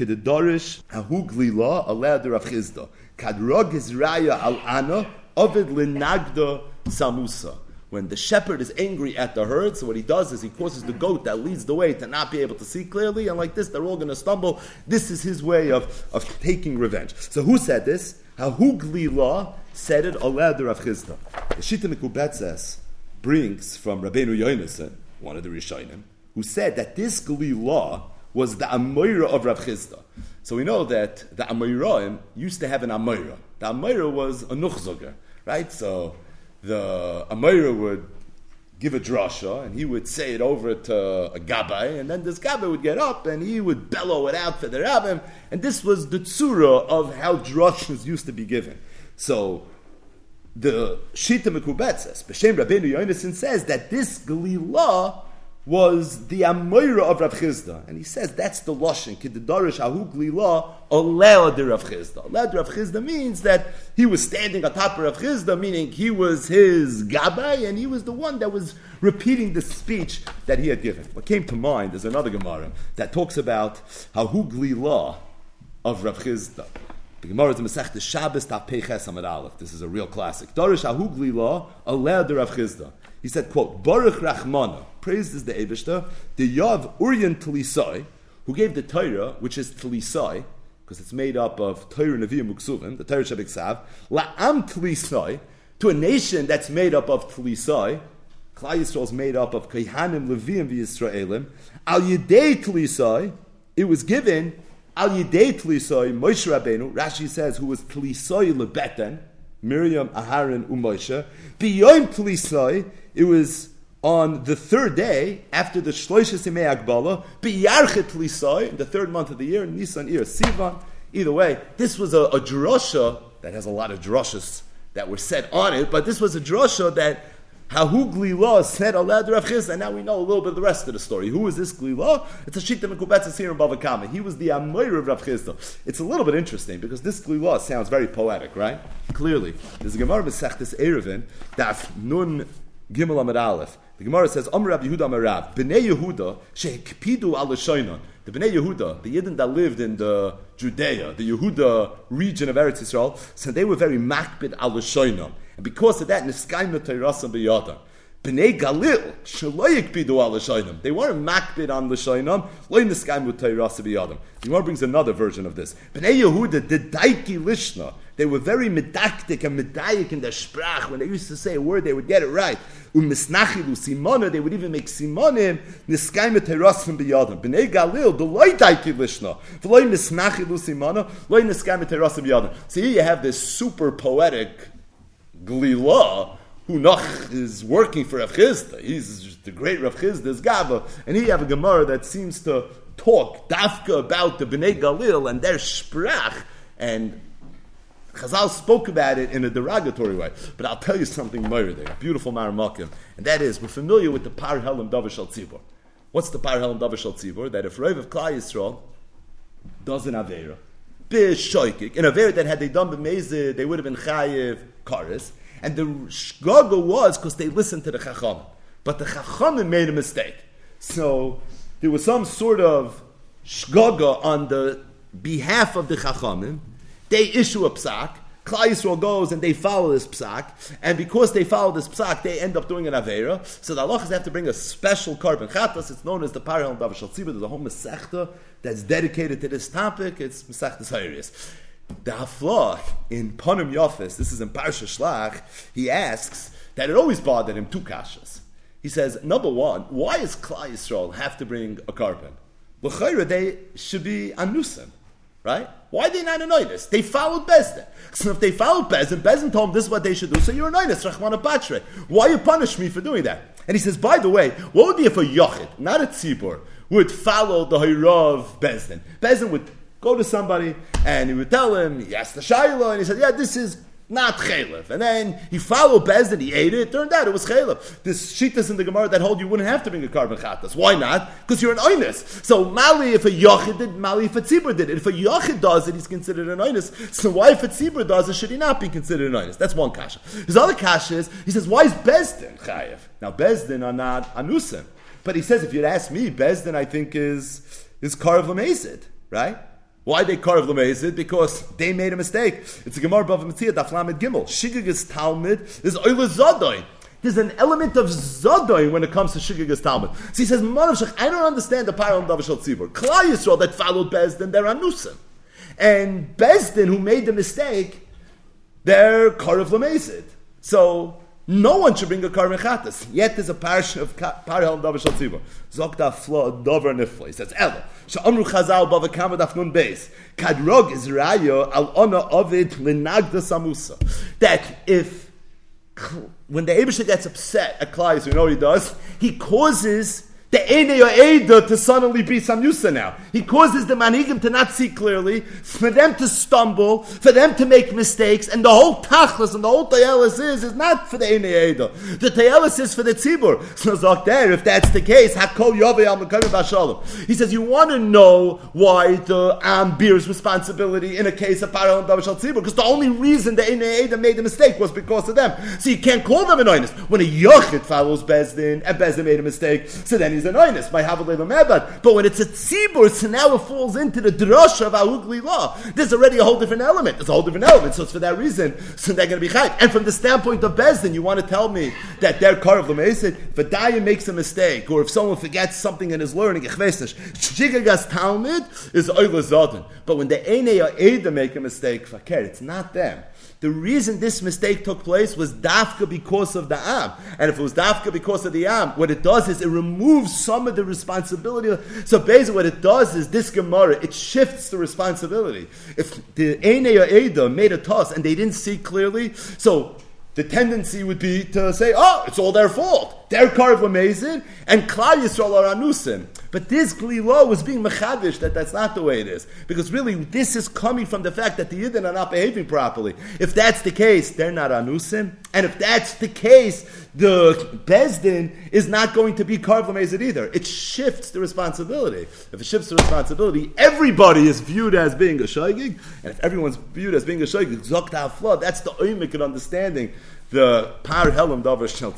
kededorish ahugli la alad Rav Chizda. Kadrog is al ana ovid linagda samusa. When the shepherd is angry at the herd, so what he does is he causes the goat that leads the way to not be able to see clearly, and like this, they're all going to stumble. This is his way of, of taking revenge. So who said this? Hahugli la said it alad Rav Chizda. The Shita Mekubetzes brings from Rabbeinu Yonason, one of the Rishonim, who said that this Gli law was the Amoira of Rav Chizda. So we know that the Amoiraim used to have an Amoira. The Amoira was a Nuchzoger, right? So the Amoira would give a drasha, and he would say it over to a gabbai, and then this gabbai would get up and he would bellow it out for the rabbim, and this was the tsura of how drashas used to be given. So the Shita Mekubetzes, B'Shem Rabbeinu Yonason says that this Galila was the Amoira of Rav Chizda. And he says that's the Lashon, Kiddarish Ahu Glila, Oleo de Rav Chizda. De Rav Chizda means that he was standing atop of Rav Chizda, meaning he was his Gabbai, and he was the one that was repeating the speech that he had given. What came to mind is another Gemara that talks about Ahu Glila of Rav Chizda. The Gemara is the Masech Shabbos Taf Peches Amid Aleph. This is a real classic. Darish Ahugli Law, Aleh de Rav Chizda. He said, quote, Baruch Rachmana, praised is the Ebishter, the Yav Uryan Tlisai, who gave the Torah, which is Tlisai, because it's made up of Torah Nevi'im Muksuvim, the Torah Shabbat La'am Tlisai, to a nation that's made up of Tlisai, Klal Yisrael is made up of Kehanim, Leviim, Yisraelim, Al Yedei Tlisai, it was given Al Yidei Tlisoi, Moshe Rabbeinu, Rashi says, who was Tlisoi Lebeten, Miriam, Aharon, Umoshe. Beyond Tlisoi, it was on the third day after the Shloisha Simei Agbala, Biyarchet Tlisoi, in the third month of the year, Nisan Ir Sivan. Either way, this was a, a drosha that has a lot of droshas that were said on it, but this was a drosha that Hahu Glila said Alad Rav and now we know a little bit of the rest of the story. Who is this Glila? It's a Shita Mekubetzes here in Bava Kama. He was the Amir of Rav Chizda. It's a little bit interesting because this Glila sounds very poetic, right? Clearly. There's a Gemara Besechtes Erevin, Daf Nun Gimel Amid Aleph. The Gemara says, Om Rab Yehuda Amarav, Bnei Yehuda, Shekpidu al The Bnei Yehuda, the Yidden that lived in the Judea, the Yehuda region of Eretz Yisrael, so they were very makbid al and because of that, Niskayim Teirasam B'yadam. Bnei Galil, Shaloyik Bidu al. They weren't makbid on L'shoinam, Loy Niskayim Teirasam B'yadam. The Gemara brings another version of this. Bnei Yehuda, the Daiki Lishna. They were very medactic and medayik in their sprach. When they used to say a word, they would get it right. Umisnachilu simona, they would even make simonim, niskayim eterasim biyadam. Bnei Galil, the loy daiki lishna. The loy misnachilu simona, loy niskayim eterasim biyadam. So here you have this super poetic Glila, who Noch is working for Rav Chisda. He's the great Rav Chisda's Gaba. And he have a Gemara that seems to talk dafka about the Bnei Galil and their sprach. And Chazal spoke about it in a derogatory way. But I'll tell you something more there. Beautiful Maramakim. And that is, we're familiar with the Par Helam Davish al Tzibor. What's the Par Helam Davish al Tzibor? That if Rav of Klai Yisrael does an Avera, Bishoikik, an Avera that had they done B'mezid, they would have been Chayiv, Karis, and the shgaga was because they listened to the Chacham. But the Chacham made a mistake. So there was some sort of shgaga on the behalf of the Chachamim. They issue a psak. Klal Yisrael goes and they follow this psak, and because they follow this psak, they end up doing an avera. So the halachas have to bring a special carbon chatas. It's known as the parallel davashal There's a whole masechta that's dedicated to this topic. It's masechtas hayrius. The Haflah in Ponim Yofis, this is in Parsha Shlach, he asks that it always bothered him two kashas. He says, number one, why does Klal Yisrael have to bring a carbon? L'chayra, they should be anusim, right? Why are they not anointed? They followed Bezdin. So if they followed Bezdin, Bezdin told them this is what they should do, so you're anointed, Rachmana Patre. Why you punish me for doing that? And he says, by the way, what would be if a Yochid, not a Tzibur, would follow the Hayrav Bezdin? Bezdin would go to somebody and he would tell him, asked the Shaila, and he said, yeah, this is not chaylev. And then he followed Bezdin, he ate it, turned out it was chaylev. This shittas in the Gemara that hold you wouldn't have to bring a carbon chatas. Why not? Because you're an oinus. So Mali, if a yochid did, Mali if a tzibur did it. If a yochid does it, he's considered an oinus. So why if a tzibur does it, should he not be considered an oinus? That's one kasha. His other kasha is, he says, why is Bezdin chayev? Now Bezdin are not anusim. But he says, if you'd ask me, Bezdin I think is, is karv right? Why they carve lemezid? Because they made a mistake. It's a Gemara Bava Metzia Daflamed Gimel. Shigigas Talmud is Oile Zodoy. There's an element of Zodoy when it comes to Shigigas Talmud. So he says, Manavshach, I don't understand the Paral Davashal Tzibur. Klal Yisrael that followed Bezdin, they're Anusim. And Bezdin, who made the mistake, they're Karv Lemezid. So no one should bring a carbon chatas. Yet there's a parish of parihel and davar shaltziva. Zokta flo dover nifla. He says, Elo. Sha'amru chazal bava kama dafnun beis. Kadrog is rayo al ona ovid linagda samusa. That if, when the Abisha gets upset at Klai, you know he does? He causes the Ene Eda to suddenly be Samyusa now. He causes the Manigim to not see clearly, for them to stumble, for them to make mistakes, and the whole Tachlis and the whole Tayelis is, is not for the Ene Eda. The Tayelis is for the Tzibur. So Zok there, if that's the case. He says, you want to know why the um, Am bears responsibility in a case of Parah and Davashal Tzibur, because the only reason the Ene Eda made the mistake was because of them. So you can't call them an honest. When a Yochid follows Bezdin, and Bezdin made a mistake, so then he's an oinus by Havalei Mebad. But when it's a tzibur, so now it falls into the drasha of Ahugli law. There's already a whole different element. There's a whole different element. So it's for that reason, so they're going to be chayv. And from the standpoint of Bezdin, you want to tell me that their car of Lamesid? If a Daya makes a mistake, or if someone forgets something in his learning, Shigagas Talmud is Oila But when the Ene or Eda make a mistake, fakir, it's not them. The reason this mistake took place was dafka because of the am. And if it was dafka because of the am, what it does is it removes some of the responsibility. So basically what it does is this Gemara, it shifts the responsibility. If the Eine or Eda made a toss and they didn't see clearly, so the tendency would be to say, oh, it's all their fault. They're Karv Lamezin, and Klal Yisrael are Anusim. But this Glilo was being mechadish that that's not the way it is. Because really, this is coming from the fact that the Yidden are not behaving properly. If that's the case, they're not Anusim. And if that's the case, the Bezdin is not going to be Karv Lamezin either. It shifts the responsibility. If it shifts the responsibility, everybody is viewed as being a Shaygig. And if everyone's viewed as being a Shaygig, Zokta Flood, that's the oimik in understanding the Par Helam Davar Shel